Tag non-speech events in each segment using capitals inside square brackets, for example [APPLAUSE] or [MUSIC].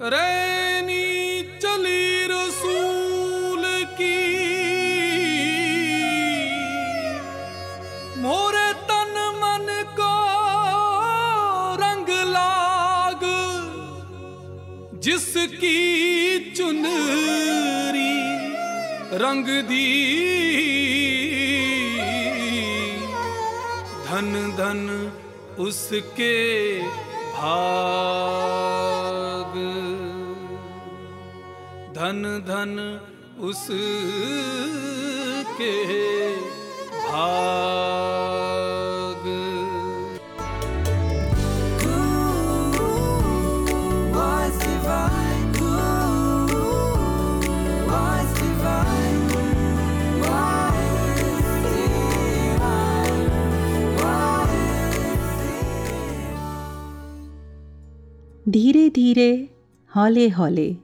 रैनी चली रसूल की। मोरे तन मन को रंग लाग, जिसकी चुनरी रंग दी। धन धन उसके भाग। धन उस के भाग। धीरे धीरे हौले हौले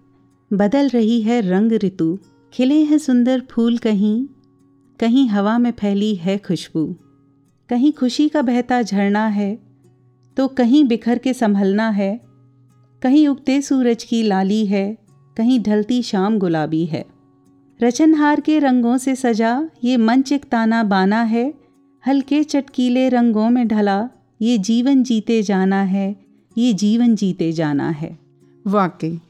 बदल रही है रंग ऋतु। खिले हैं सुंदर फूल कहीं। कहीं हवा में फैली है खुशबू। कहीं खुशी का बहता झरना है। तो कहीं बिखर के संभलना है। कहीं उगते सूरज की लाली है। कहीं ढलती शाम गुलाबी है। रचनहार के रंगों से सजा ये मंच एक ताना बाना है। हल्के चटकीले रंगों में ढला ये जीवन जीते जाना है। ये जीवन जीते जाना है। वाकई।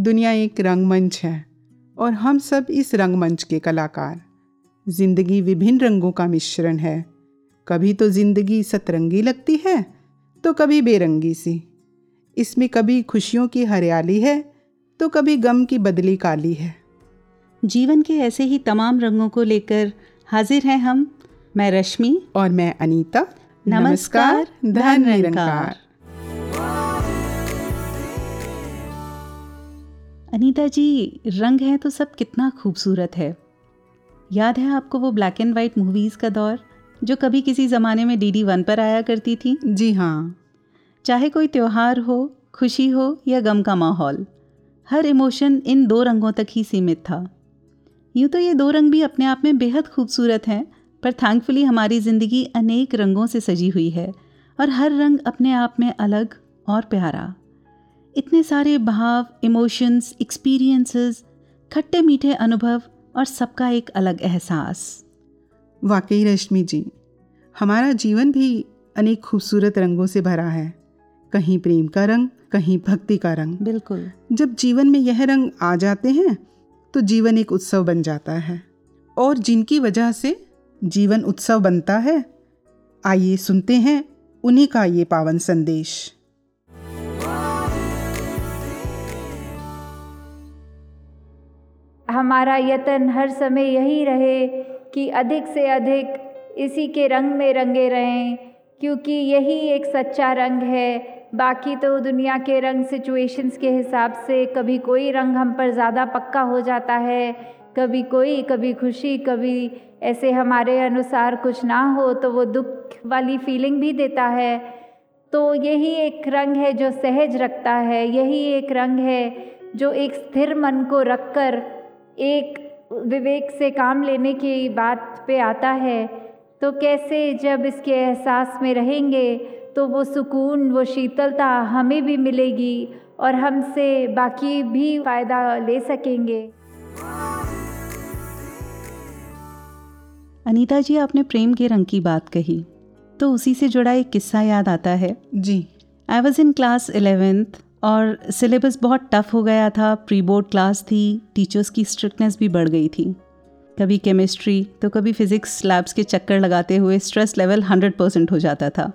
दुनिया एक रंगमंच है और हम सब इस रंगमंच के कलाकार। ज़िंदगी विभिन्न रंगों का मिश्रण है। कभी तो ज़िंदगी सतरंगी लगती है तो कभी बेरंगी सी। इसमें कभी खुशियों की हरियाली है तो कभी गम की बदली काली है। जीवन के ऐसे ही तमाम रंगों को लेकर हाजिर हैं हम मैं रश्मि। और मैं अनीता। नमस्कार, धन निरंकार। अनीता जी रंग है तो सब कितना खूबसूरत है। याद है आपको वो ब्लैक एंड वाइट मूवीज़ का दौर जो कभी किसी ज़माने में डी डी वन पर आया करती थी? जी हाँ। चाहे कोई त्यौहार हो खुशी हो या गम का माहौल हर इमोशन इन दो रंगों तक ही सीमित था। यूँ तो ये दो रंग भी अपने आप में बेहद खूबसूरत हैं पर थैंकफुली हमारी ज़िंदगी अनेक रंगों से सजी हुई है और हर रंग अपने आप में अलग और प्यारा। इतने सारे भाव इमोशंस एक्सपीरियंसेस खट्टे मीठे अनुभव और सबका एक अलग एहसास। वाकई रश्मि जी हमारा जीवन भी अनेक खूबसूरत रंगों से भरा है। कहीं प्रेम का रंग कहीं भक्ति का रंग। बिल्कुल। जब जीवन में यह रंग आ जाते हैं तो जीवन एक उत्सव बन जाता है। और जिनकी वजह से जीवन उत्सव बनता है आइए सुनते हैं उन्हीं का ये पावन संदेश। हमारा यत्न हर समय यही रहे कि अधिक से अधिक इसी के रंग में रंगे रहें, क्योंकि यही एक सच्चा रंग है। बाकी तो दुनिया के रंग सिचुएशंस के हिसाब से कभी कोई रंग हम पर ज़्यादा पक्का हो जाता है, कभी कोई, कभी खुशी, कभी ऐसे हमारे अनुसार कुछ ना हो तो वो दुख वाली फीलिंग भी देता है। तो यही एक रंग है जो सहज रखता है, यही एक रंग है जो एक स्थिर मन को रखकर एक विवेक से काम लेने की बात पे आता है तो कैसे जब इसके एहसास में रहेंगे तो वो सुकून वो शीतलता हमें भी मिलेगी और हमसे बाकी भी फ़ायदा ले सकेंगे। अनीता जी आपने प्रेम के रंग की बात कही तो उसी से जुड़ा एक किस्सा याद आता है। जी। I was in class eleventh और सिलेबस बहुत टफ हो गया था। प्री बोर्ड क्लास थी टीचर्स की स्ट्रिक्टनेस भी बढ़ गई थी। कभी केमिस्ट्री तो कभी फिज़िक्स लैब्स के चक्कर लगाते हुए स्ट्रेस लेवल हंड्रेड परसेंट हो जाता था।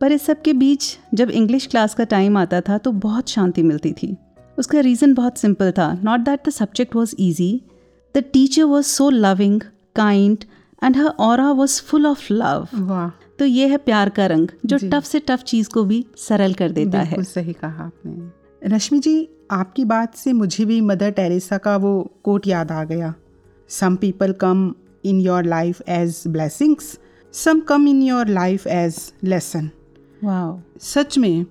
पर इस सब के बीच, जब इंग्लिश क्लास का टाइम आता था तो बहुत शांति मिलती थी। उसका रीज़न बहुत सिंपल था। Not that the subject was easy the teacher was so loving kind and her aura was full of love तो ये है प्यार का रंग जो टफ से टफ चीज़ को भी सरल कर देता है। सही कहा आपने। रश्मि जी आपकी बात से मुझे भी मदर टेरेसा का वो कोट याद आ गया। Some people come in your life as blessings some come in your life as lesson वाह सच में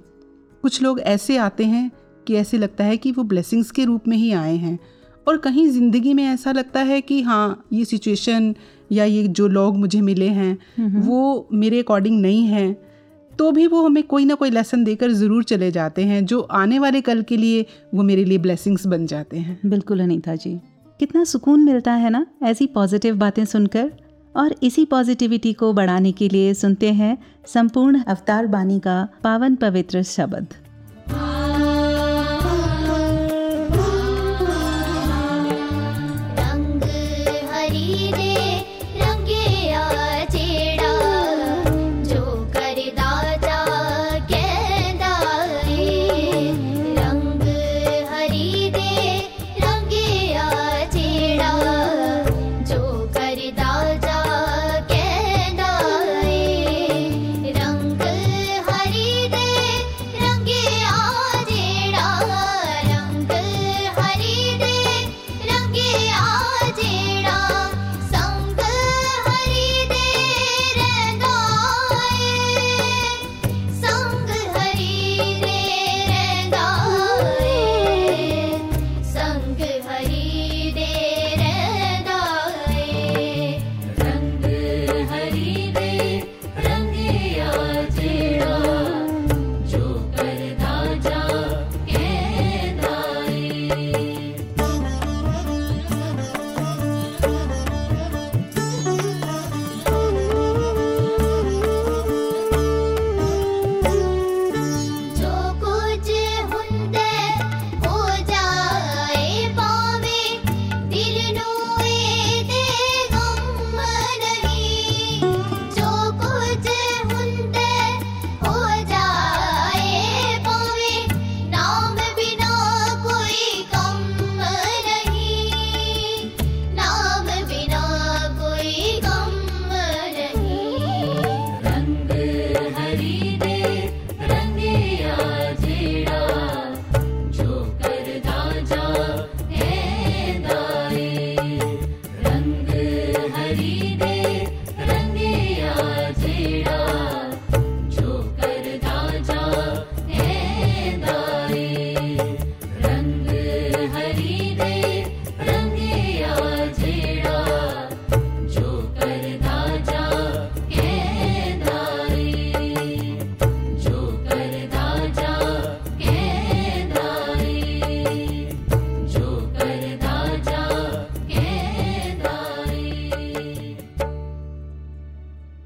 कुछ लोग ऐसे आते हैं कि ऐसे लगता है कि वो ब्लेसिंग्स के रूप में ही आए हैं और कहीं ज़िंदगी में ऐसा लगता है कि हाँ ये सिचुएशन या ये जो लोग मुझे मिले हैं वो मेरे अकॉर्डिंग नहीं हैं तो भी वो हमें कोई ना कोई लेसन देकर ज़रूर चले जाते हैं जो आने वाले कल के लिए वो मेरे लिए ब्लेसिंग्स बन जाते हैं। बिल्कुल अनीता जी। कितना सुकून मिलता है ना ऐसी पॉजिटिव बातें सुनकर। और इसी पॉजिटिविटी को बढ़ाने के लिए सुनते हैं संपूर्ण अवतार बानी का पावन पवित्र शब्द।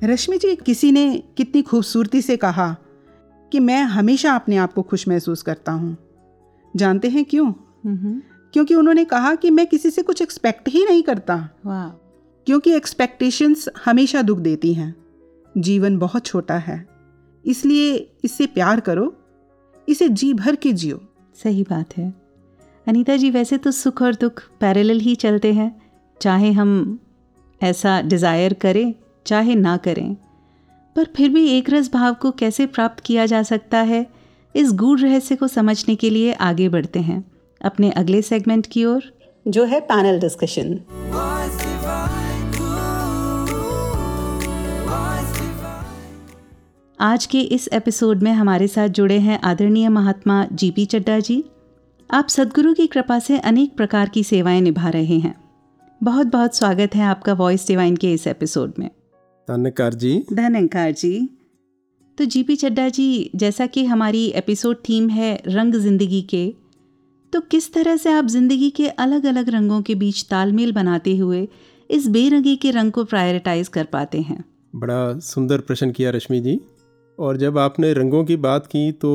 रश्मि जी किसी ने कितनी खूबसूरती से कहा कि मैं हमेशा अपने आप को खुश महसूस करता हूँ। जानते हैं क्यों? क्योंकि उन्होंने कहा कि मैं किसी से कुछ एक्सपेक्ट ही नहीं करता। क्योंकि एक्सपेक्टेशंस हमेशा दुख देती हैं। जीवन बहुत छोटा है। इसलिए इससे प्यार करो इसे जी भर के जियो। सही बात है। अनीता जी वैसे तो सुख और दुख पैरेलल ही चलते हैं। चाहे हम ऐसा डिज़ायर करें चाहे ना करें। पर फिर भी एक रस भाव को कैसे प्राप्त किया जा सकता है इस गूढ़ रहस्य को समझने के लिए आगे बढ़ते हैं। अपने अगले सेगमेंट की ओर। जो है पैनल डिस्कशन. आज के इस एपिसोड में हमारे साथ जुड़े हैं आदरणीय महात्मा जीपी चड्डा जी। आप सदगुरु की कृपा से अनेक प्रकार की सेवाएँ निभा रहे हैं। बहुत बहुत स्वागत है आपका वॉइस डिवाइन के इस एपिसोड में। धन्यकार जी। धन्यकार जी। तो जीपी चड्डा जी जैसा कि हमारी एपिसोड थीम है रंग ज़िंदगी के तो किस तरह से आप ज़िंदगी के अलग अलग रंगों के बीच तालमेल बनाते हुए इस बेरंगी के रंग को प्रायोरिटाइज कर पाते हैं? बड़ा सुंदर प्रश्न किया रश्मि जी। और जब आपने रंगों की बात की तो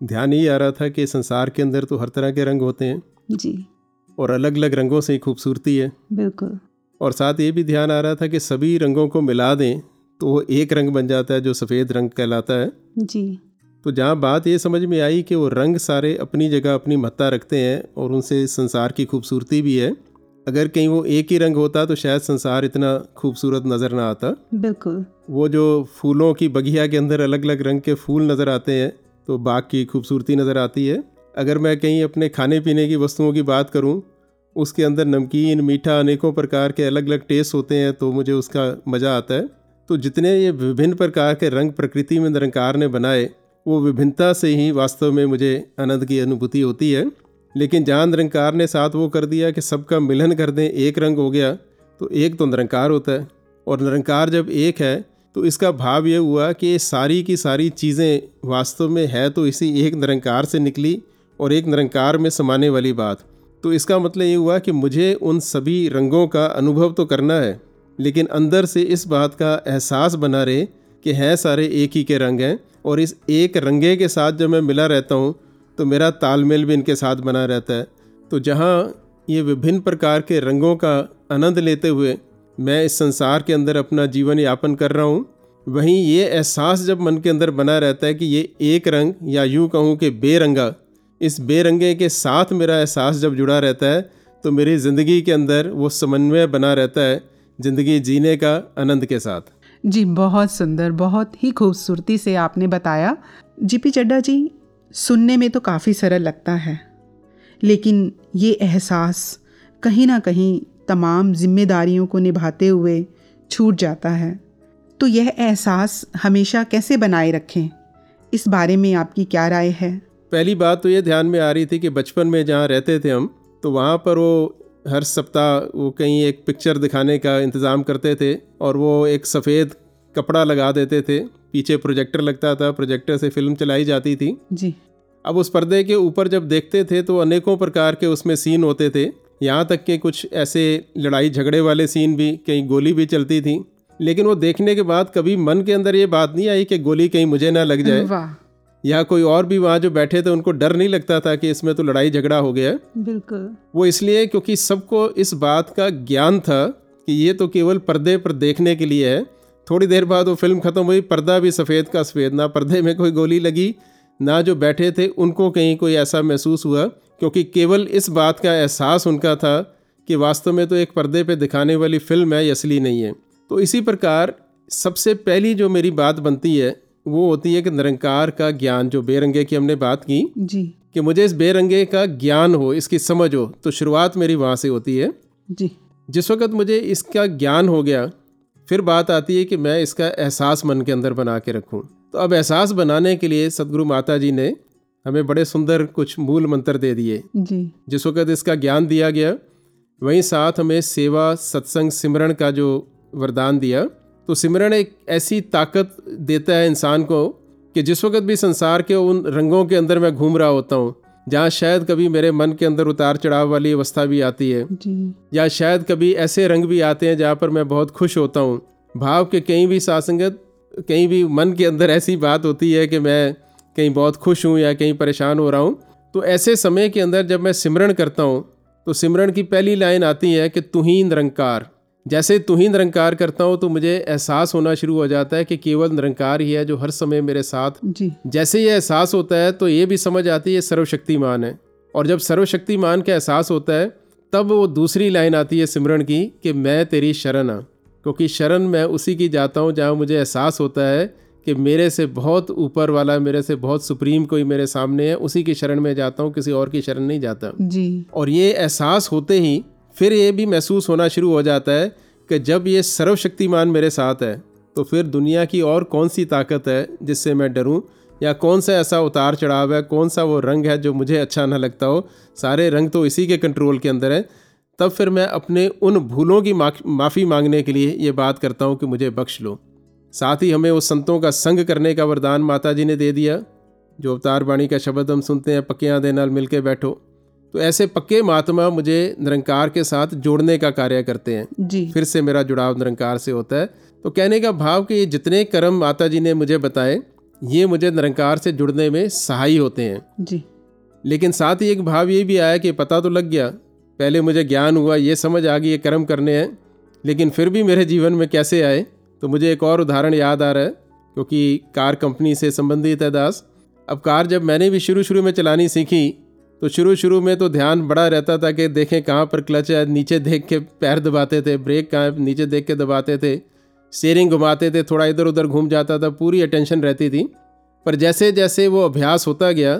ध्यान ही आ रहा था कि संसार के अंदर तो हर तरह के रंग होते हैं। जी। और अलग अलग रंगों से ही खूबसूरती है। बिल्कुल। और साथ ये भी ध्यान आ रहा था कि सभी रंगों को मिला दें तो वो एक रंग बन जाता है जो सफ़ेद रंग कहलाता है। जी। तो जहाँ बात ये समझ में आई कि वो रंग सारे अपनी जगह अपनी महत्ता रखते हैं और उनसे संसार की खूबसूरती भी है अगर कहीं वो एक ही रंग होता तो शायद संसार इतना खूबसूरत नज़र ना आता। बिल्कुल। वो जो फूलों की बगिया के अंदर अलग अलग रंग के फूल नज़र आते हैं तो बाग की खूबसूरती नज़र आती है। अगर मैं कहीं अपने खाने पीने की वस्तुओं की बात करूँ उसके अंदर नमकीन, मीठा अनेकों प्रकार के अलग अलग टेस्ट होते हैं तो मुझे उसका मज़ा आता है। तो जितने ये विभिन्न प्रकार के रंग प्रकृति में निरंकार ने बनाए, वो विभिन्नता से ही वास्तव में मुझे आनंद की अनुभूति होती है। लेकिन जहाँ निरंकार ने साथ वो कर दिया कि सबका मिलन कर दें, एक रंग हो गया तो एक तो निरंकार होता है। और निरंकार जब एक है तो इसका भाव ये हुआ कि सारी की सारी चीज़ें वास्तव में है तो इसी एक निरंकार से निकली और एक निरंकार में समाने वाली बात। तो इसका मतलब ये हुआ कि मुझे उन सभी रंगों का अनुभव तो करना है, लेकिन अंदर से इस बात का एहसास बना रहे कि हैं सारे एक ही के रंग हैं और इस एक रंगे के साथ जब मैं मिला रहता हूँ तो मेरा तालमेल भी इनके साथ बना रहता है। तो जहाँ ये विभिन्न प्रकार के रंगों का आनंद लेते हुए मैं इस संसार के अंदर अपना जीवन यापन कर रहा हूँ, वहीं ये एहसास जब मन के अंदर बना रहता है कि ये एक रंग या यूँ कहूँ कि बेरंगा इस बेरंगे के साथ मेरा एहसास जब जुड़ा रहता है तो मेरी ज़िंदगी के अंदर वो समन्वय बना रहता है, ज़िंदगी जीने का आनंद के साथ। जी, बहुत सुंदर, बहुत ही खूबसूरती से आपने बताया। जीपी चड्डा जी, सुनने में तो काफ़ी सरल लगता है, लेकिन ये एहसास कहीं ना कहीं तमाम जिम्मेदारियों को निभाते हुए छूट जाता है। तो यह एहसास हमेशा कैसे बनाए रखें? इस बारे में आपकी क्या राय है? पहली बात तो ये ध्यान में आ रही थी कि बचपन में जहाँ रहते थे हम तो वहाँ पर वो हर सप्ताह वो कहीं एक पिक्चर दिखाने का इंतज़ाम करते थे और वो एक सफ़ेद कपड़ा लगा देते थे। पीछे प्रोजेक्टर लगता था प्रोजेक्टर से फ़िल्म चलाई जाती थी। जी। अब उस पर्दे के ऊपर जब देखते थे तो अनेकों प्रकार के उसमें सीन होते थे। यहाँ तक के कुछ ऐसे लड़ाई झगड़े वाले सीन भी कहीं गोली भी चलती थी। लेकिन वो देखने के बाद कभी मन के अंदर ये बात नहीं आई कि गोली कहीं मुझे ना लग जाए। वाह। या कोई और भी वहाँ जो बैठे थे उनको डर नहीं लगता था कि इसमें तो लड़ाई झगड़ा हो गया है। बिल्कुल। वो इसलिए क्योंकि सबको इस बात का ज्ञान था कि ये तो केवल पर्दे पर देखने के लिए है। थोड़ी देर बाद वो फ़िल्म ख़त्म हुई पर्दा भी सफ़ेद का सफ़ेद ना पर्दे में कोई गोली लगी ना जो बैठे थे उनको कहीं कोई ऐसा महसूस हुआ क्योंकि केवल इस बात का एहसास उनका था कि वास्तव में तो एक पर्दे पे दिखाने वाली फ़िल्म है असली नहीं है। तो इसी प्रकार सबसे पहली जो मेरी बात बनती है वो होती है कि निरंकार का ज्ञान जो बेरंगे की हमने बात की जी। कि मुझे इस बेरंगे का ज्ञान हो इसकी समझ हो तो शुरुआत मेरी वहाँ से होती है। जी। जिस वक्त मुझे इसका ज्ञान हो गया फिर बात आती है कि मैं इसका एहसास मन के अंदर बना के रखूँ। तो अब एहसास बनाने के लिए सदगुरु माता जी ने हमें बड़े सुंदर कुछ मूल मंत्र दे दिए। जी। जिस वक्त इसका ज्ञान दिया गया वहीं साथ हमें सेवा सत्संग सिमरण का जो वरदान दिया तो सिमरण एक ऐसी ताकत देता है इंसान को कि जिस वक्त भी संसार के उन रंगों के अंदर मैं घूम रहा होता हूँ जहाँ शायद कभी मेरे मन के अंदर उतार चढ़ाव वाली अवस्था भी आती है या शायद कभी ऐसे रंग भी आते हैं जहाँ पर मैं बहुत खुश होता हूँ। भाव के कहीं भी सासंगत कहीं भी मन के अंदर ऐसी बात होती है कि मैं कहीं बहुत खुश हूँ या कहीं परेशान हो रहा हूँ तो ऐसे समय के अंदर जब मैं सिमरण करता हूँ तो सिमरण की पहली लाइन आती है कि तुही निरंकार जैसे तुही निरंकार करता हूँ तो मुझे एहसास होना शुरू हो जाता है कि केवल निरंकार ही है जो हर समय मेरे साथ। जी। जैसे ये एहसास होता है तो ये भी समझ आती है ये सर्वशक्तिमान है। और जब सर्वशक्तिमान का एहसास होता है तब वो दूसरी लाइन आती है सिमरण की कि मैं तेरी शरण हाँ। क्योंकि शरण मैं उसी की जाता हूँ जहाँ मुझे एहसास होता है कि मेरे से बहुत ऊपर वाला मेरे से बहुत सुप्रीम कोई मेरे सामने है उसी की शरण में जाता हूँ किसी और की शरण नहीं जाता। जी। और ये एहसास होते ही फिर ये भी महसूस होना शुरू हो जाता है कि जब ये सर्वशक्तिमान मेरे साथ है तो फिर दुनिया की और कौन सी ताकत है जिससे मैं डरूं? या कौन सा ऐसा उतार चढ़ाव है, कौन सा वो रंग है जो मुझे अच्छा ना लगता हो? सारे रंग तो इसी के कंट्रोल के अंदर है। तब फिर मैं अपने उन भूलों की माफ़ी मांगने के लिए ये बात करता हूँ कि मुझे बख्श लो। साथ ही हमें उस संतों का संग करने का वरदान माता जी ने दे दिया। जो अवतार बाणी का शब्द हम सुनते हैं पक्कियाँ दे नाल मिल के बैठो। तो ऐसे पक्के महात्मा मुझे निरंकार के साथ जोड़ने का कार्य करते हैं। जी। फिर से मेरा जुड़ाव निरंकार से होता है। तो कहने का भाव कि ये जितने कर्म माता जी ने मुझे बताए ये मुझे निरंकार से जुड़ने में सहायी होते हैं। जी। लेकिन साथ ही एक भाव ये भी आया कि पता तो लग गया पहले मुझे ज्ञान हुआ ये समझ आ गई ये कर्म करने हैं लेकिन फिर भी मेरे जीवन में कैसे आए तो मुझे एक और उदाहरण याद आ रहा है क्योंकि कार कंपनी से संबंधित है दास। अब कार जब मैंने भी शुरू शुरू में चलानी सीखी तो शुरू शुरू में तो ध्यान बड़ा रहता था कि देखें कहाँ पर क्लच है नीचे देख के पैर दबाते थे ब्रेक कहाँ नीचे देख के दबाते थे स्टेयरिंग घुमाते थे थोड़ा इधर उधर घूम जाता था पूरी अटेंशन रहती थी। पर जैसे जैसे वो अभ्यास होता गया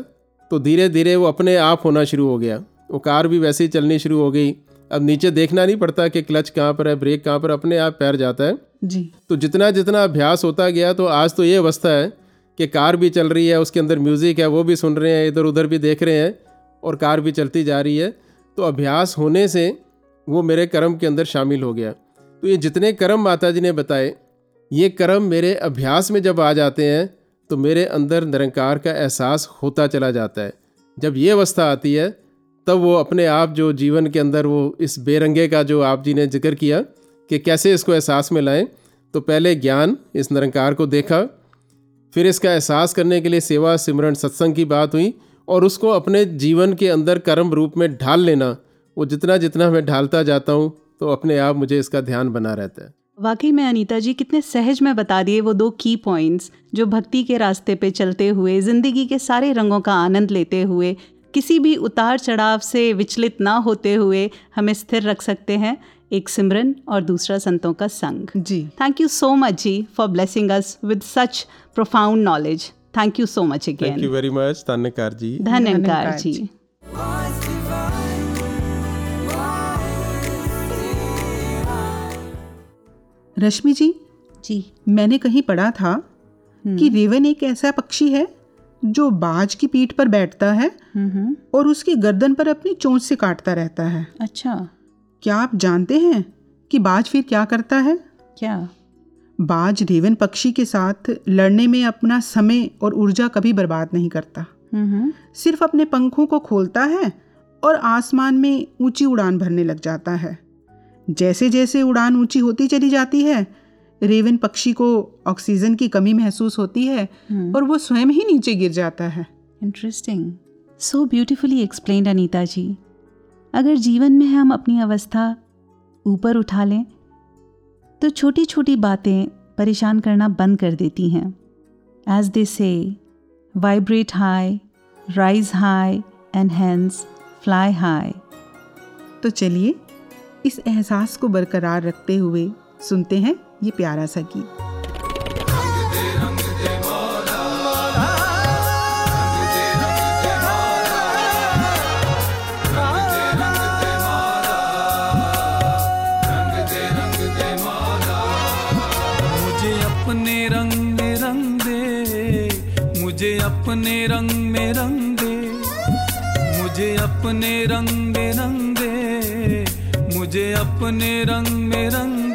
तो धीरे धीरे वो अपने आप होना शुरू हो गया। वो कार भी वैसे ही चलनी शुरू हो गई। अब नीचे देखना नहीं पड़ता कि क्लच कहाँ पर है ब्रेक कहाँ पर अपने आप पैर जाता है। जी। तो जितना जितना अभ्यास होता गया तो आज तो ये अवस्था है कि कार भी चल रही है उसके अंदर म्यूज़िक है वो भी सुन रहे हैं इधर उधर भी देख रहे हैं। और कार भी चलती जा रही है तो अभ्यास होने से वो मेरे कर्म के अंदर शामिल हो गया। तो ये जितने कर्म माता जी ने बताए, ये कर्म मेरे अभ्यास में जब आ जाते हैं तो मेरे अंदर निरंकार का एहसास होता चला जाता है। जब ये अवस्था आती है, तब वो अपने आप जो जीवन के अंदर वो इस बेरंगे का जो आप जी ने ज़िक्र किया कि कैसे इसको एहसास में लाएँ तो पहले ज्ञान इस निरंकार को देखा, फिर इसका एहसास करने के लिए सेवा, सिमरन, सत्संग की बात हुई और उसको अपने जीवन के अंदर कर्म रूप में ढाल लेना वो जितना जितना मैं ढालता जाता हूँ तो अपने आप मुझे इसका ध्यान बना रहता है। वाकई में अनीता जी कितने सहज में बता दिए वो दो की पॉइंट्स जो भक्ति के रास्ते पे चलते हुए ज़िंदगी के सारे रंगों का आनंद लेते हुए किसी भी उतार चढ़ाव से विचलित ना होते हुए हमें स्थिर रख सकते हैं एक सिमरन और दूसरा संतों का संग। जी। Thank you so much ji for blessing us with such profound knowledge thank you so much thank you again very much तान्यकार जी धन्यकार धन्यकार जी जी। रश्मि जी जी. मैंने कहीं पढ़ा था कि रेवन एक ऐसा पक्षी है जो बाज की पीठ पर बैठता है हम्म. और उसकी गर्दन पर अपनी चोंच से काटता रहता है। अच्छा। क्या आप जानते हैं कि बाज फिर क्या करता है? क्या? बाज रेवन पक्षी के साथ लड़ने में अपना समय और ऊर्जा कभी बर्बाद नहीं करता। हम्म सिर्फ़ अपने पंखों को खोलता है और आसमान में ऊँची उड़ान भरने लग जाता है। जैसे जैसे उड़ान ऊँची होती चली जाती है रेवन पक्षी को ऑक्सीजन की कमी महसूस होती है और वो स्वयं ही नीचे गिर जाता है। Interesting so beautifully explain Anita ji अगर जीवन में हम अपनी अवस्था ऊपर उठा लें तो छोटी छोटी बातें परेशान करना बंद कर देती हैं। As they say vibrate high rise high and hence fly high तो चलिए, इस एहसास को बरकरार रखते हुए सुनते हैं ये प्यारा सा गीत। रंग में रंग दे मुझे अपने रंग में रंग दे मुझे अपने रंग में रंग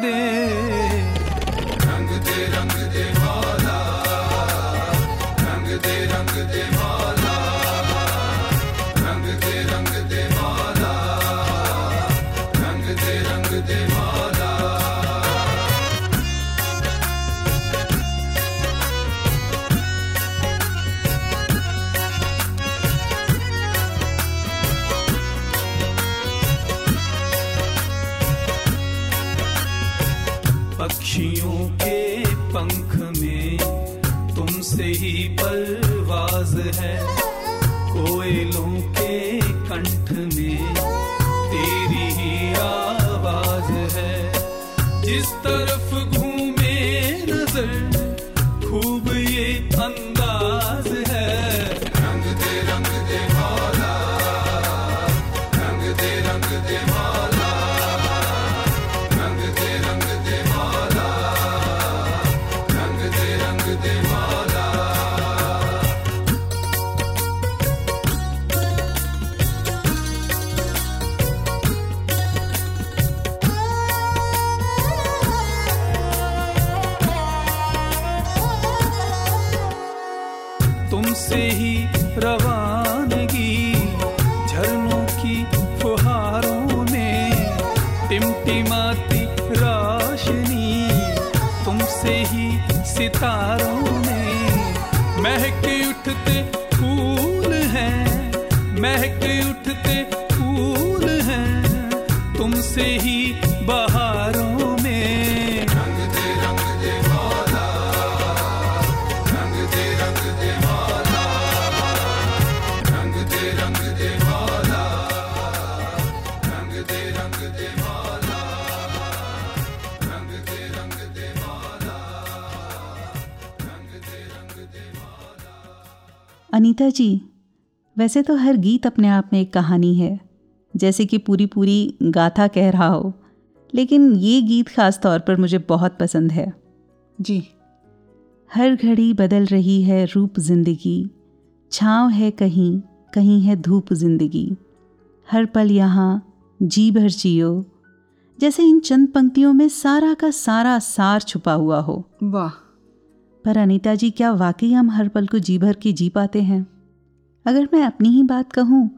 सितारों में महक उठते फूल हैं महक उठते फूल हैं। तुमसे ही जी वैसे तो हर गीत अपने आप में एक कहानी है जैसे कि पूरी पूरी गाथा कह रहा हो लेकिन ये गीत खास तौर पर मुझे बहुत पसंद है। जी। हर घड़ी बदल रही है रूप ज़िंदगी छाँव है कहीं कहीं है धूप ज़िंदगी। हर पल यहाँ जी भर जियो जैसे इन चंद पंक्तियों में सारा का सारा सार छुपा हुआ हो। वाह। पर अनीता जी क्या वाकई हम हर पल को जी भर के जी पाते हैं? अगर मैं अपनी ही बात कहूँ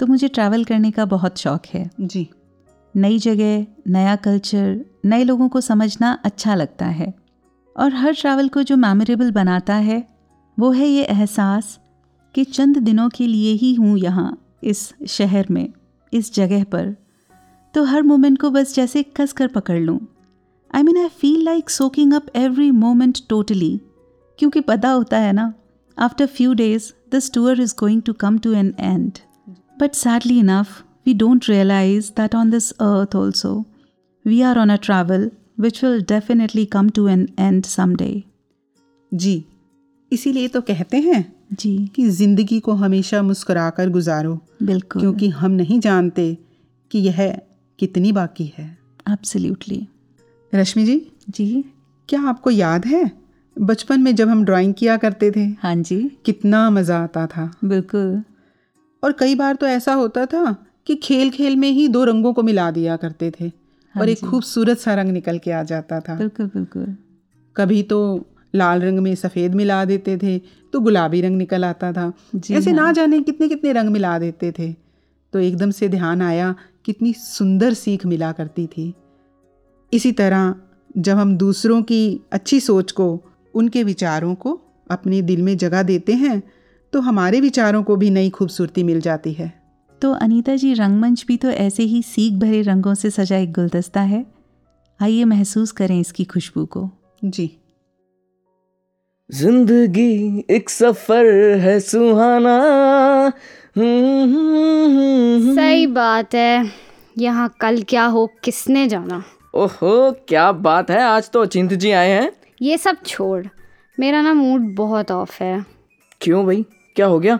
तो मुझे ट्रैवल करने का बहुत शौक है। जी। नई जगह नया कल्चर नए लोगों को समझना अच्छा लगता है। और हर ट्रैवल को जो मेमोरेबल बनाता है वो है ये एहसास कि चंद दिनों के लिए ही हूँ यहाँ इस शहर में इस जगह पर। तो हर मोमेंट को बस जैसे कस कर पकड़ लूँ। I mean I feel like soaking up every moment totally क्योंकि पता होता है ना after few days this tour is going to come to an end But sadly enough, we don't realize that on this earth also, we are on a travel which will definitely come to an end someday. जी इसीलिए तो कहते हैं जी। कि ज़िंदगी को हमेशा मुस्कुराकर गुजारो। बिल्कुल। क्योंकि हम नहीं जानते कि यह कितनी बाकी है। एब्सोल्युटली रश्मि जी? जी। क्या आपको याद है? बचपन में जब हम ड्राइंग किया करते थे हाँ जी। कितना मज़ा आता था। बिल्कुल। और कई बार तो ऐसा होता था कि खेल खेल में ही दो रंगों को मिला दिया करते थे हाँ और एक खूबसूरत सा रंग निकल के आ जाता था। बिल्कुल बिल्कुल। कभी तो लाल रंग में सफ़ेद मिला देते थे तो गुलाबी रंग निकल आता था। ऐसे हाँ। ना जाने कितने कितने रंग मिला देते थे। तो एकदम से ध्यान आया कितनी सुंदर सीख मिला करती थी। इसी तरह जब हम दूसरों की अच्छी सोच को उनके विचारों को अपने दिल में जगह देते हैं तो हमारे विचारों को भी नई खूबसूरती मिल जाती है। तो अनीता जी रंगमंच भी तो ऐसे ही सीख भरे रंगों से सजा एक गुलदस्ता है। आइए महसूस करें इसकी खुशबू को। जी। ज़िंदगी एक सफ़र है सुहाना। सही बात है। यहाँ कल क्या हो किसने जाना? ओहो क्या बात है आज तो चिंत जी आए हैं। ये सब छोड़ मेरा ना मूड बहुत ऑफ़ है। क्यों भाई क्या हो गया?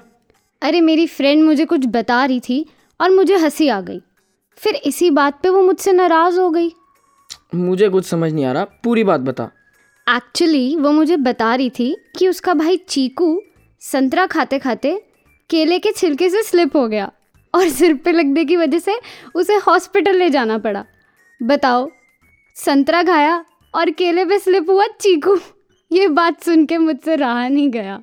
अरे मेरी फ्रेंड मुझे कुछ बता रही थी और मुझे हँसी आ गई। फिर इसी बात पे वो मुझसे नाराज़ हो गई। मुझे कुछ समझ नहीं आ रहा पूरी बात बता। एक्चुअली वो मुझे बता रही थी कि उसका भाई चीकू संतरा खाते खाते केले के छिलके से स्लिप हो गया और सिर पे लगने की वजह से उसे हॉस्पिटल ले जाना पड़ा। बताओ संतरा खाया और केले पे स्लिप हुआ चीकू। ये बात सुन के मुझसे रहा नहीं गया।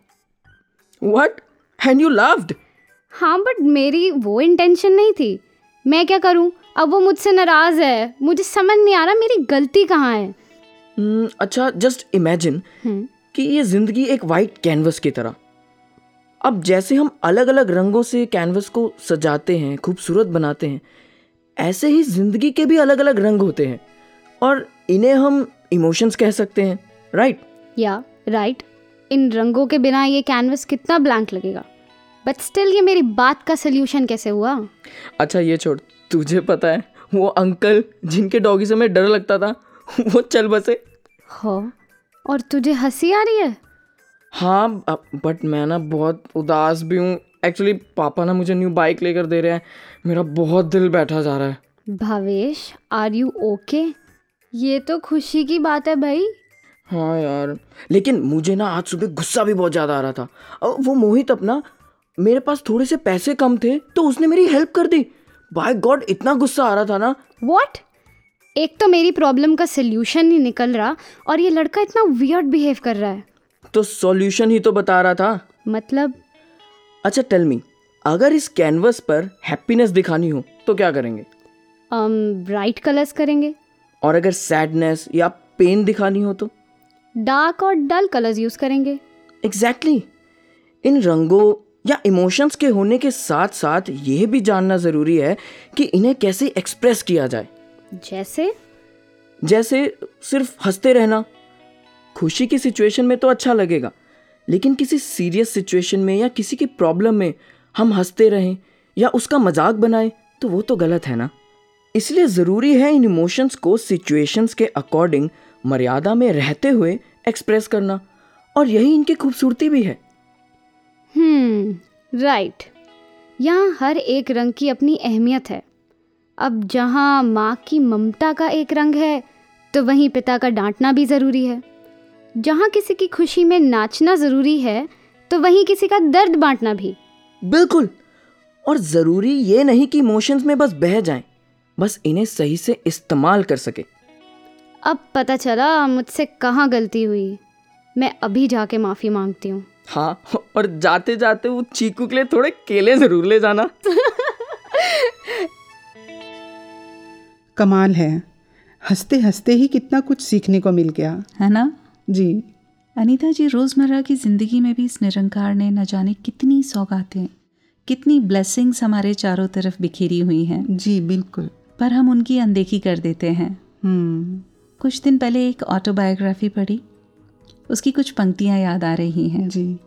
व्हाट एंड यू लव्ड हाँ बट मेरी वो इंटेंशन नहीं थी। मैं क्या करूँ? अब वो मुझसे नाराज़ है। मुझे समझ नहीं आ रहा मेरी गलती कहाँ है। हम्म, अच्छा जस्ट इमेजिन हम्म, कि ये ज़िंदगी एक वाइट कैनवस की तरह। अब जैसे हम अलग अलग रंगों से कैनवस को सजाते हैं खूबसूरत बनाते हैं ऐसे ही ज़िंदगी के भी अलग अलग रंग होते हैं। और इन्हें हम इमोशंस कह सकते हैं राइट या राइट इन रंगों के बिना ये कैनवस कितना ब्लैंक लगेगा? बट स्टिल ये मेरी बात का सोल्यूशन कैसे हुआ? अच्छा ये छोड़ तुझे पता है वो अंकल जिनके डॉगी से मैं डर लगता था वो चल बसे। हो और तुझे हँसी आ रही है? हाँ बट मैं ना बहुत उदास भी हूँ। एक्चुअली पापा ना मुझे न्यू बाइक लेकर दे रहे हैं। मेरा बहुत दिल बैठा जा रहा है। भावेश आर यू ओके ये तो खुशी की बात है भाई। हाँ यार लेकिन मुझे ना आज सुबह गुस्सा भी बहुत ज़्यादा आ रहा था। और वो मोहित अपना मेरे पास थोड़े से पैसे कम थे तो उसने मेरी हेल्प कर दी। बाय गॉड इतना गुस्सा आ रहा था ना। व्हाट एक तो मेरी प्रॉब्लम का सोल्यूशन ही निकल रहा और ये लड़का इतना वियर्ड बिहेव कर रहा है। तो सॉल्यूशन ही तो बता रहा था। मतलब? अच्छा टेल मी अगर इस कैनवस पर हैप्पीनेस दिखानी हो तो क्या करेंगे? ब्राइट कलर्स करेंगे? और अगर सैडनेस या पेन दिखानी हो तो? डार्क और डल कलर्स यूज़ करेंगे। Exactly exactly. इन रंगों या इमोशंस के होने के साथ साथ यह भी जानना ज़रूरी है कि इन्हें कैसे एक्सप्रेस किया जाए। जैसे? जैसे सिर्फ़ हँसते रहना। खुशी की सिचुएशन में तो अच्छा लगेगा लेकिन किसी सीरियस सिचुएशन में या किसी की प्रॉब्लम में हम हँसते रहें या उसका मज़ाक बनाएँ तो वो तो गलत है ना? इसलिए ज़रूरी है इन इमोशंस को सिचुएशंस के अकॉर्डिंग मर्यादा में रहते हुए एक्सप्रेस करना। और यही इनकी खूबसूरती भी है। हम्म राइट यहाँ हर एक रंग की अपनी अहमियत है। अब जहाँ माँ की ममता का एक रंग है तो वहीं पिता का डांटना भी ज़रूरी है। जहाँ किसी की खुशी में नाचना ज़रूरी है तो वहीं किसी का दर्द बांटना भी। बिल्कुल। और ज़रूरी ये नहीं कि इमोशंस में बस बह जाएँ। बस इन्हें सही से इस्तेमाल कर सके। अब पता चला मुझसे कहाँ गलती हुई। मैं अभी जाके माफ़ी मांगती हूँ। हाँ और जाते जाते वो चीकू के लिए थोड़े केले ज़रूर ले जाना। [LAUGHS] कमाल है। हँसते हँसते ही कितना कुछ सीखने को मिल गया। है ना? जी। अनीता जी रोज़मर्रा की ज़िंदगी में भी इस निरंकार ने न जाने कितनी सौगातें कितनी ब्लेसिंग्स हमारे चारों तरफ़ बिखेरी हुई हैं। जी बिल्कुल। पर हम उनकी अनदेखी कर देते हैं। हम्म। कुछ दिन पहले एक ऑटोबायोग्राफी पढ़ी। उसकी कुछ पंक्तियाँ याद आ रही हैं। जी।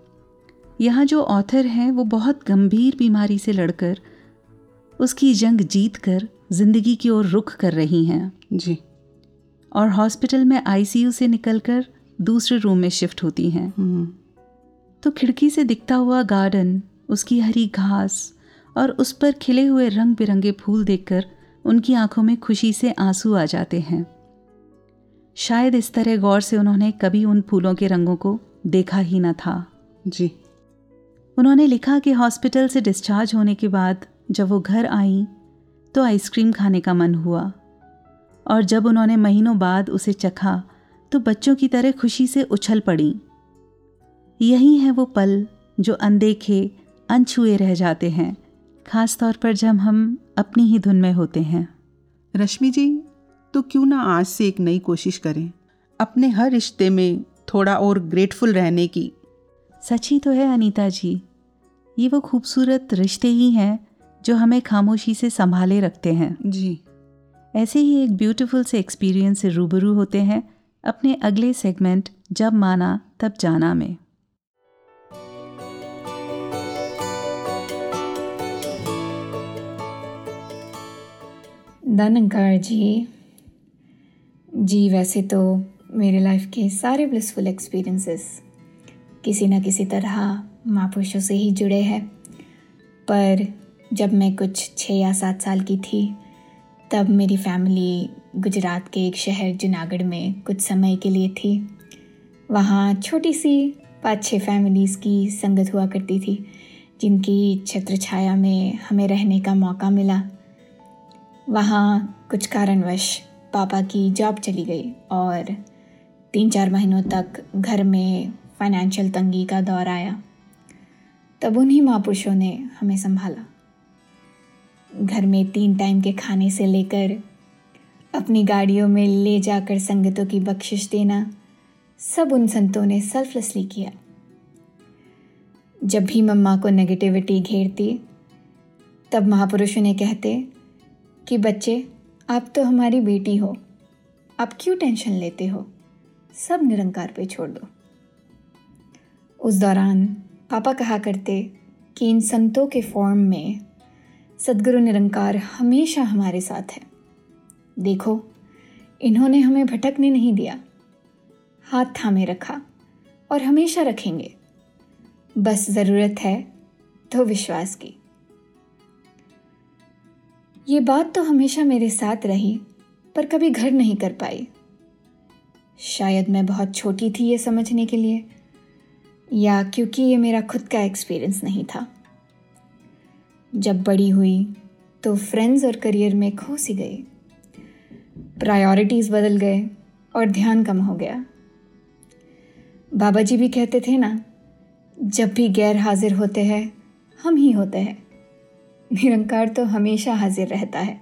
यहाँ जो ऑथर हैं वो बहुत गंभीर बीमारी से लड़कर उसकी जंग जीत कर ज़िंदगी की ओर रुख कर रही हैं। जी। और हॉस्पिटल में आईसीयू से निकलकर दूसरे रूम में शिफ्ट होती हैं। हम्म। तो खिड़की से दिखता हुआ गार्डन उसकी हरी घास और उस पर खिले हुए रंग बिरंगे फूल देखकर उनकी आँखों में खुशी से आँसू आ जाते हैं। शायद इस तरह गौर से उन्होंने कभी उन फूलों के रंगों को देखा ही ना था। जी। उन्होंने लिखा कि हॉस्पिटल से डिस्चार्ज होने के बाद जब वो घर आई तो आइसक्रीम खाने का मन हुआ। और जब उन्होंने महीनों बाद उसे चखा तो बच्चों की तरह खुशी से उछल पड़ी। यही है वो पल जो अनदेखे अनछुए रह जाते हैं खास तौर पर जब हम अपनी ही धुन में होते हैं। रश्मि जी तो क्यों ना आज से एक नई कोशिश करें? अपने हर रिश्ते में थोड़ा और ग्रेटफुल रहने की। सच ही तो है अनीता जी। ये वो खूबसूरत रिश्ते ही हैं जो हमें खामोशी से संभाले रखते हैं। जी। ऐसे ही एक ब्यूटीफुल से एक्सपीरियंस से रूबरू होते हैं अपने अगले सेगमेंट जब माना तब जाना में। धनकर जी। जी, वैसे तो मेरे लाइफ के सारे ब्लिसफुल एक्सपीरियंसेस किसी न किसी तरह महापुरुषों से ही जुड़े हैं। पर जब मैं कुछ छः या सात साल की थी, तब मेरी फैमिली गुजरात के एक शहर जूनागढ़ में कुछ समय के लिए थी। वहाँ छोटी सी पाँच छः फैमिलीज़ की संगत हुआ करती थी, जिनकी छत्र छाया में हमें रहने का मौका मिला। वहाँ कुछ कारणवश पापा की जॉब चली गई और तीन चार महीनों तक घर में फाइनेंशियल तंगी का दौर आया। तब उन्हीं महापुरुषों ने हमें संभाला। घर में तीन टाइम के खाने से लेकर अपनी गाड़ियों में ले जाकर संगतों की बख्शिश देना, सब उन संतों ने सेल्फलेसली किया। जब भी मम्मा को नेगेटिविटी घेरती, तब महापुरुषों ने कहते कि बच्चे, आप तो हमारी बेटी हो। आप क्यों टेंशन लेते हो? सब निरंकार पे छोड़ दो। उस दौरान पापा कहा करते कि इन संतों के फॉर्म में सदगुरु निरंकार हमेशा हमारे साथ है। देखो, इन्होंने हमें भटकने नहीं दिया। हाथ थामे रखा और हमेशा रखेंगे। बस ज़रूरत है तो विश्वास की। ये बात तो हमेशा मेरे साथ रही, पर कभी घर नहीं कर पाई। शायद मैं बहुत छोटी थी ये समझने के लिए, या क्योंकि ये मेरा खुद का एक्सपीरियंस नहीं था। जब बड़ी हुई तो फ्रेंड्स और करियर में खो सी गई। प्रायोरिटीज़ बदल गए और ध्यान कम हो गया। बाबा जी भी कहते थे ना, जब भी गैर हाजिर होते हैं, हम ही होते हैं। निरंकार तो हमेशा हाजिर रहता है।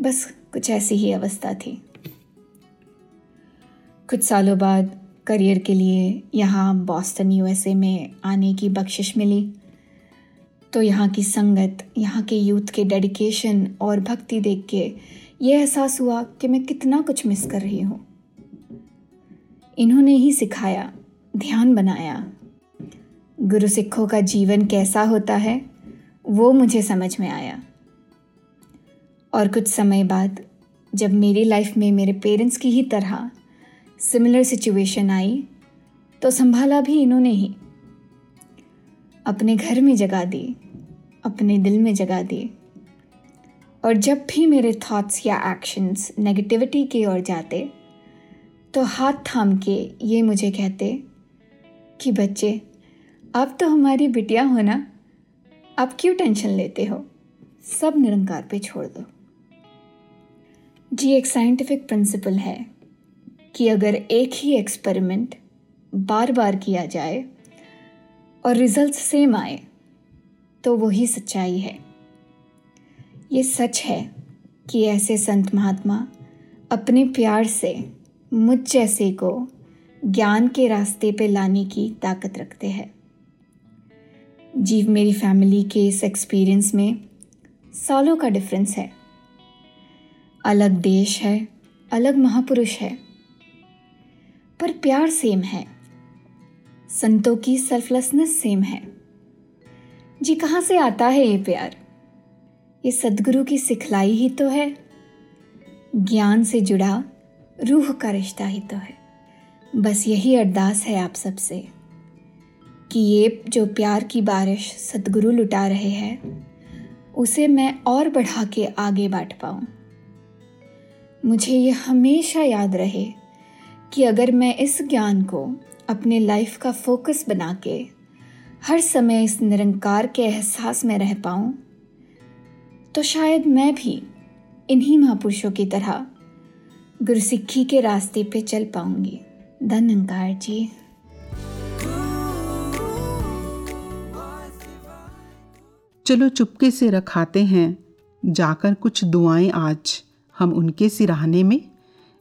बस कुछ ऐसी ही अवस्था थी। कुछ सालों बाद करियर के लिए यहाँ बॉस्टन, यूएसए में आने की बख्शिश मिली। तो यहाँ की संगत, यहाँ के यूथ के डेडिकेशन और भक्ति देख के ये एहसास हुआ कि मैं कितना कुछ मिस कर रही हूँ। इन्होंने ही सिखाया, ध्यान बनाया। गुरु सिखों का जीवन कैसा होता है? वो मुझे समझ में आया। और कुछ समय बाद, जब मेरी लाइफ में मेरे पेरेंट्स की ही तरह सिमिलर सिचुएशन आई तो संभाला भी इन्होंने ही। अपने घर में जगा दी, अपने दिल में जगा दी। और जब भी मेरे थॉट्स या एक्शंस नेगेटिविटी की ओर जाते तो हाथ थाम के ये मुझे कहते कि, बच्चे आप तो हमारी बिटिया हो ना? आप क्यों टेंशन लेते हो? सब निरंकार पे छोड़ दो। जी, एक साइंटिफिक प्रिंसिपल है कि अगर एक ही एक्सपेरिमेंट बार बार किया जाए और रिज़ल्ट सेम आए तो वही सच्चाई है। ये सच है कि ऐसे संत महात्मा अपने प्यार से, मुझ जैसे को ज्ञान के रास्ते पे लाने की ताकत रखते हैं। जीव मेरी फैमिली के इस एक्सपीरियंस में सालों का डिफरेंस है। अलग देश है, अलग महापुरुष है, पर प्यार सेम है। संतों की सेल्फलेसनेस सेम है। जी कहाँ से आता है ये प्यार? ये सदगुरु की सिखलाई ही तो है। ज्ञान से जुड़ा रूह का रिश्ता ही तो है। बस यही अरदास है आप सबसे। कि ये जो प्यार की बारिश सदगुरु लुटा रहे हैं, उसे मैं और बढ़ा के आगे बांट पाऊँ। मुझे ये हमेशा याद रहे कि अगर मैं इस ज्ञान को अपने लाइफ का फोकस बना के हर समय इस निरंकार के एहसास में रह पाऊँ तो शायद मैं भी इन्हीं महापुरुषों की तरह गुरुसिक्खी के रास्ते पे चल पाऊँगी। धनंकार जी। चलो चुपके से रखाते हैं। जाकर कुछ दुआएँ आज हम उनके सिराहने में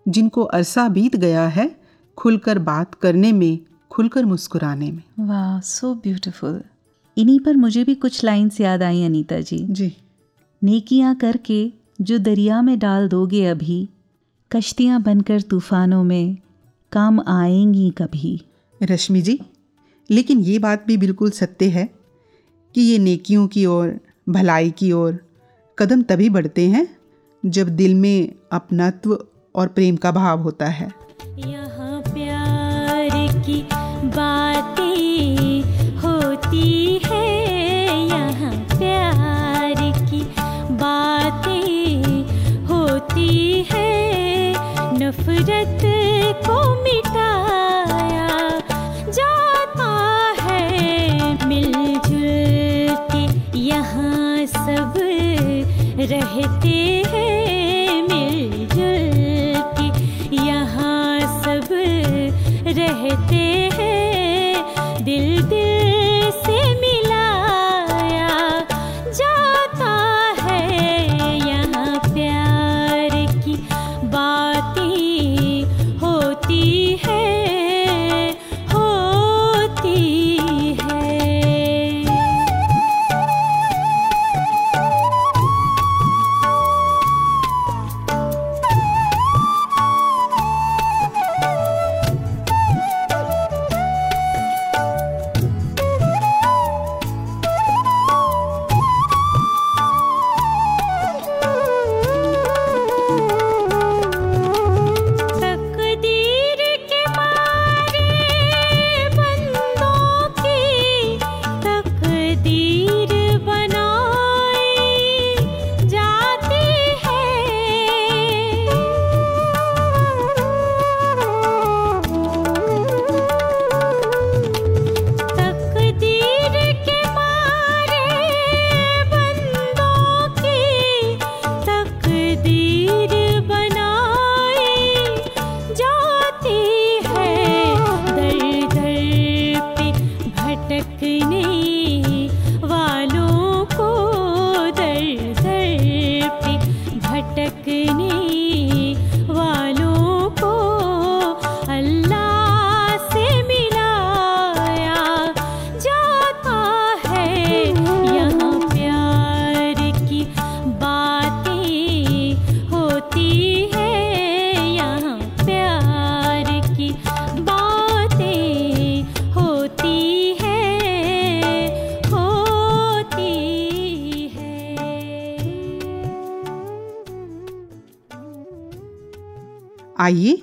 जिनको अरसा बीत गया है खुलकर बात करने में खुलकर मुस्कुराने में। वाह सो ब्यूटीफुल इन्हीं पर मुझे भी कुछ लाइंस याद आई अनीता जी। जी। नेकियाँ करके जो दरिया में डाल दोगे अभी कश्तियाँ बनकर तूफानों में काम आएँगी कभी। रश्मि जी लेकिन ये बात भी बिल्कुल सत्य है कि ये नेकियों की ओर, भलाई की ओर कदम तभी बढ़ते हैं जब दिल में अपनत्व और प्रेम का भाव होता है। यहाँ प्यार की बातें होती है, यहाँ प्यार की बातें होती है। नफरत को मिटाया रहते हैं मिलजुल के। यहाँ सब रहते हैं दिल दिल से आइए,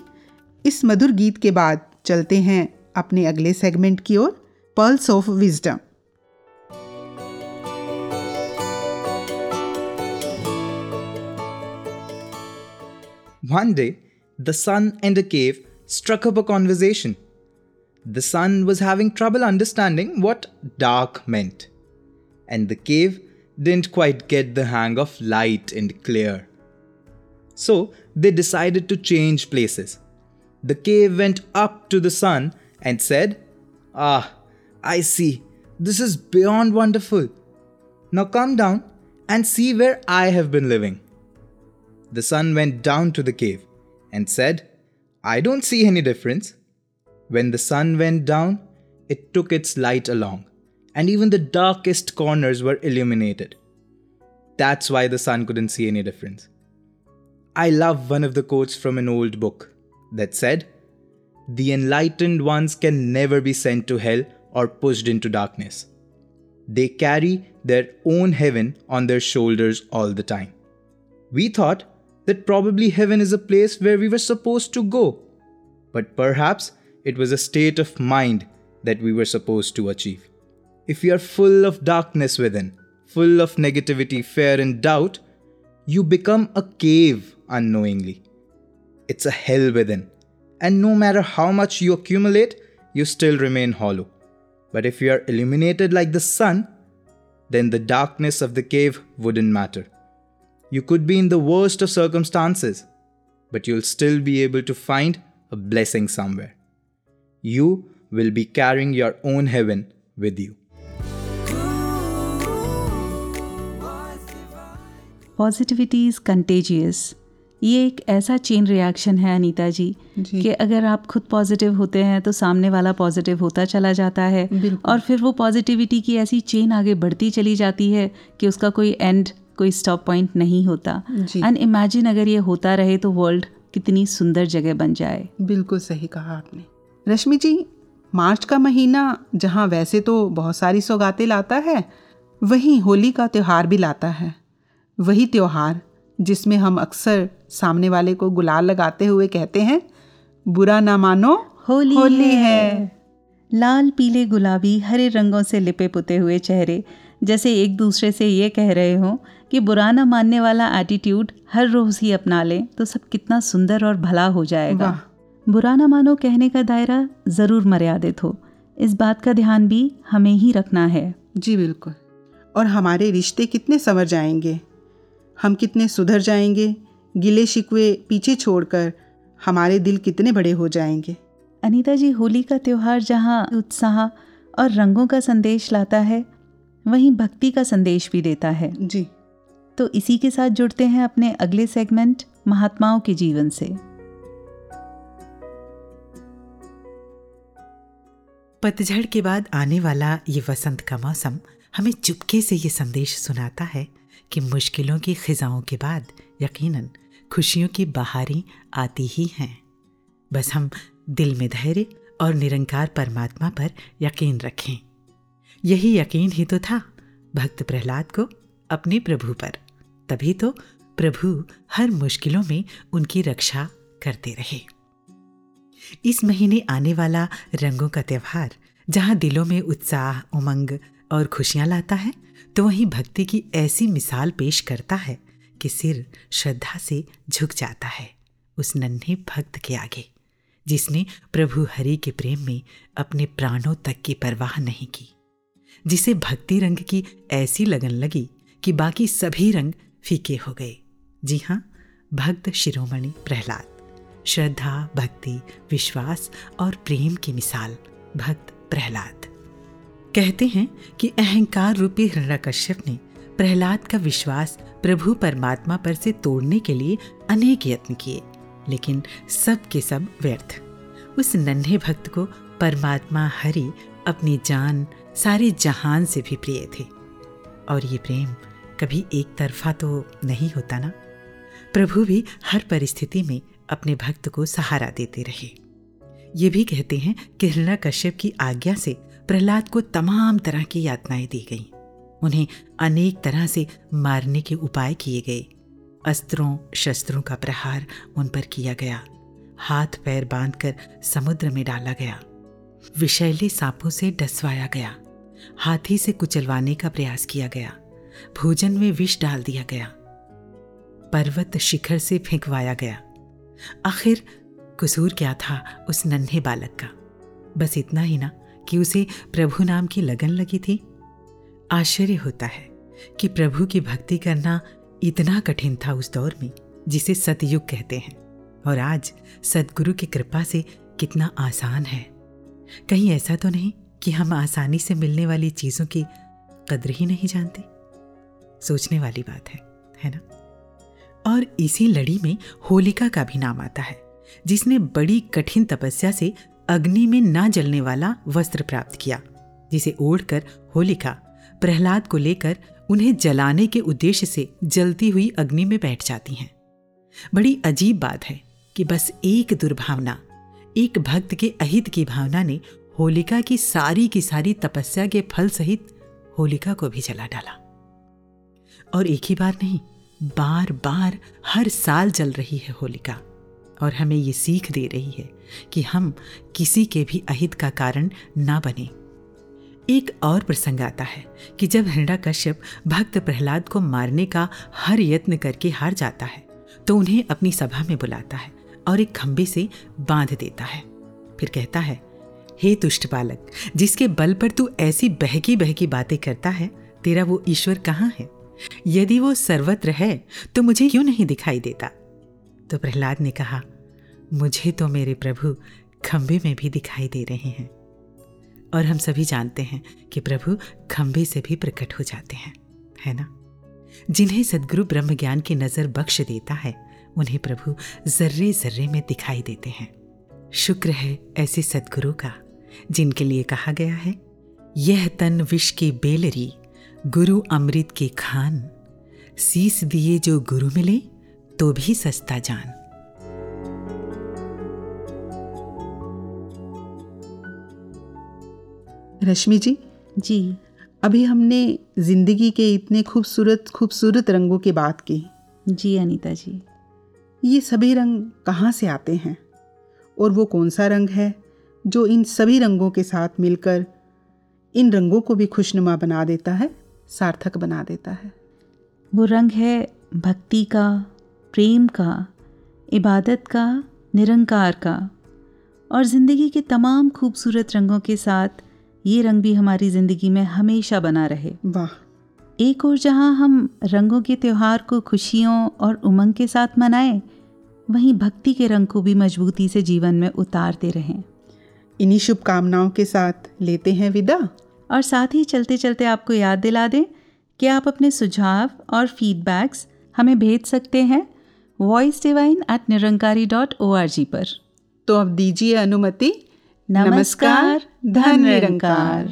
इस मधुर गीत के बाद चलते हैं अपने अगले सेगमेंट की ओर pearls of wisdom one day the sun and the cave struck up a conversation the sun was having trouble understanding what dark meant and the cave didn't quite get the hang of light and clear so they decided to change places. The cave went up to the sun and said, Ah, I see. This is beyond wonderful. Now come down and see where I have been living. The sun went down to the cave and said, I don't see any difference. When the sun went down, it took its light along, and even the darkest corners were illuminated. That's why the sun couldn't see any difference. I love one of the quotes from an old book that said, The enlightened ones can never be sent to hell or pushed into darkness. They carry their own heaven on their shoulders all the time. We thought that probably heaven is a place where we were supposed to go, but perhaps it was a state of mind that we were supposed to achieve. If you are full of darkness within, full of negativity, fear, and doubt, you become a cave unknowingly. It's a hell within, and no matter how much you accumulate, you still remain hollow. But if you are illuminated like the sun, then the darkness of the cave wouldn't matter. You could be in the worst of circumstances, but you'll still be able to find a blessing somewhere. You will be carrying your own heaven with you. Positivity is contagious. ये एक ऐसा chain reaction है अनीता जी, जी। कि अगर आप खुद positive होते हैं तो सामने वाला पॉजिटिव होता चला जाता है। और फिर वो पॉजिटिविटी की ऐसी चेन आगे बढ़ती चली जाती है कि उसका कोई एंड कोई स्टॉप पॉइंट नहीं होता। एंड इमेजिन अगर ये होता रहे तो वर्ल्ड कितनी सुंदर जगह बन जाए। बिल्कुल सही कहा आपने। रश्मि जी मार्च का महीना जहाँ वैसे तो बहुत सारी सौगातें लाता है वहीं होली का त्यौहार भी लाता है। वही त्यौहार जिसमें हम अक्सर सामने वाले को गुलाल लगाते हुए कहते हैं बुरा ना मानो होली, होली है। है। लाल पीले गुलाबी हरे रंगों से लिपे पुते हुए चेहरे जैसे एक दूसरे से ये कह रहे हों कि बुरा न मानने वाला एटीट्यूड हर रोज़ ही अपना लें तो सब कितना सुंदर और भला हो जाएगा। बुरा न मानो कहने का दायरा ज़रूर मर्यादित हो। इस बात का ध्यान भी हमें ही रखना है। जी बिल्कुल। और हमारे रिश्ते कितने संवर जाएँगे? हम कितने सुधर जाएँगे? गिले शिकवे पीछे छोड़कर हमारे दिल कितने बड़े हो जाएँगे? अनीता जी होली का त्यौहार जहाँ उत्साह और रंगों का संदेश लाता है वहीं भक्ति का संदेश भी देता है। जी। तो इसी के साथ जुड़ते हैं अपने अगले सेगमेंट महात्माओं के जीवन से। पतझड़ के बाद आने वाला ये वसंत का मौसम हमें चुपके से ये संदेश सुनाता है कि मुश्किलों की खिजाओं के बाद यकीनन खुशियों की बहारें आती ही हैं। बस हम दिल में धैर्य और निरंकार परमात्मा पर यकीन रखें। यही यकीन ही तो था भक्त प्रहलाद को अपने प्रभु पर। तभी तो प्रभु हर मुश्किलों में उनकी रक्षा करते रहे। इस महीने आने वाला रंगों का त्यौहार, जहाँ दिलों में उत्साह, उमंग और खुशियाँ लाता है तो वहीं भक्ति की ऐसी मिसाल पेश करता है कि सिर श्रद्धा से झुक जाता है उस नन्हे भक्त के आगे, जिसने प्रभु हरि के प्रेम में अपने प्राणों तक की परवाह नहीं की, जिसे भक्ति रंग की ऐसी लगन लगी कि बाकी सभी रंग फीके हो गए। जी हाँ भक्त शिरोमणि प्रहलाद, श्रद्धा, भक्ति, विश्वास और प्रेम की मिसाल, भक्त प्रहलाद। कहते हैं कि अहंकार रूपी हिरण्यकश्यप ने प्रहलाद का विश्वास प्रभु परमात्मा पर से तोड़ने के लिए अनेक यत्न किए, लेकिन सब के सब व्यर्थ। उस नन्हे भक्त को परमात्मा हरि अपनी जान, सारे जहान से भी प्रिय थे। और ये प्रेम कभी एक तरफा तो नहीं होता ना। प्रभु भी हर परिस्थिति में अपने भक्त को सहारा देते रहे। ये भी कहते हैं कि हिरणा कश्यप की आज्ञा से प्रहलाद को तमाम तरह की यातनाएँ दी गईं। उन्हें अनेक तरह से मारने के उपाय किए गए। अस्त्रों, शस्त्रों का प्रहार उन पर किया गया। हाथ पैर बांधकर समुद्र में डाला गया। विषैले सांपों से डसवाया गया। हाथी से कुचलवाने का प्रयास किया गया। भोजन में विष डाल दिया गया। पर्वत शिखर से फेंकवाया गया। आखिर कसूर क्या था उस नन्हे बालक का? बस इतना ही ना। कि उसे प्रभु नाम की लगन लगी थी। आश्चर्य होता है कि प्रभु की भक्ति करना इतना कठिन था उस दौर में, जिसे सतयुग कहते हैं। और आज सदगुरु की कृपा से कितना आसान है। कहीं ऐसा तो नहीं कि हम आसानी से मिलने वाली चीज़ों की कद्र ही नहीं जानते। सोचने वाली बात है है ना? और इसी लड़ी में होलिका का भी नाम आता है, जिसने बड़ी कठिन तपस्या से अग्नि में ना जलने वाला वस्त्र प्राप्त किया, जिसे ओढ़कर होलिका प्रहलाद को लेकर उन्हें जलाने के उद्देश्य से जलती हुई अग्नि में बैठ जाती हैं। बड़ी अजीब बात है कि बस एक दुर्भावना, एक भक्त के अहित की भावना ने होलिका की सारी की सारी तपस्या के फल सहित होलिका को भी जला डाला। और एक ही बार नहीं बार बार हर साल जल रही है होलिका। और हमें ये सीख दे रही है कि हम किसी के भी अहित का कारण ना बने। एक और प्रसंग आता है कि जब हिरण्या कश्यप भक्त प्रहलाद को मारने का हर यत्न करके हार जाता है तो उन्हें अपनी सभा में बुलाता है और एक खंबे से बाँध देता है। फिर कहता है, हे तुष्ट बालक, जिसके बल पर तू ऐसी बहकी बहकी बातें करता है, तेरा वो ईश्वर कहाँ है? यदि वो सर्वत्र है तो मुझे क्यों नहीं दिखाई देता? तो प्रहलाद ने कहा मुझे तो मेरे प्रभु खंबे में भी दिखाई दे रहे हैं। और हम सभी जानते हैं कि प्रभु खंबे से भी प्रकट हो जाते हैं, है ना? जिन्हें सदगुरु ब्रह्म ज्ञान की नज़र बख्श देता है, उन्हें प्रभु जर्रे जर्रे में दिखाई देते हैं। शुक्र है ऐसे सदगुरु का, जिनके लिए कहा गया है, यह तन विष की बेलरी, गुरु अमृत के खान, सीस दिए जो गुरु मिले तो भी सस्ता जान। रश्मि जी? जी। अभी हमने ज़िंदगी के इतने खूबसूरत खूबसूरत रंगों की बात की। जी अनीता जी। ये सभी रंग कहाँ से आते हैं? और वो कौन सा रंग है जो इन सभी रंगों के साथ मिलकर इन रंगों को भी खुशनुमा बना देता है सार्थक बना देता है? वो रंग है भक्ति का प्रेम का इबादत का निरंकार का। और ज़िंदगी के तमाम खूबसूरत रंगों के साथ ये रंग भी हमारी ज़िंदगी में हमेशा बना रहे। वाह। एक और जहाँ हम रंगों के त्यौहार को खुशियों और उमंग के साथ मनाएँ वहीं भक्ति के रंग को भी मजबूती से जीवन में उतारते रहें। इन्हीं शुभकामनाओं के साथ लेते हैं विदा। और साथ ही चलते चलते आपको याद दिला दें कि आप अपने सुझाव और फीडबैक्स हमें भेज सकते हैं voice divine at Nirankari dot O R G पर। तो अब दीजिए अनुमति। नमस्कार धन निरंकार।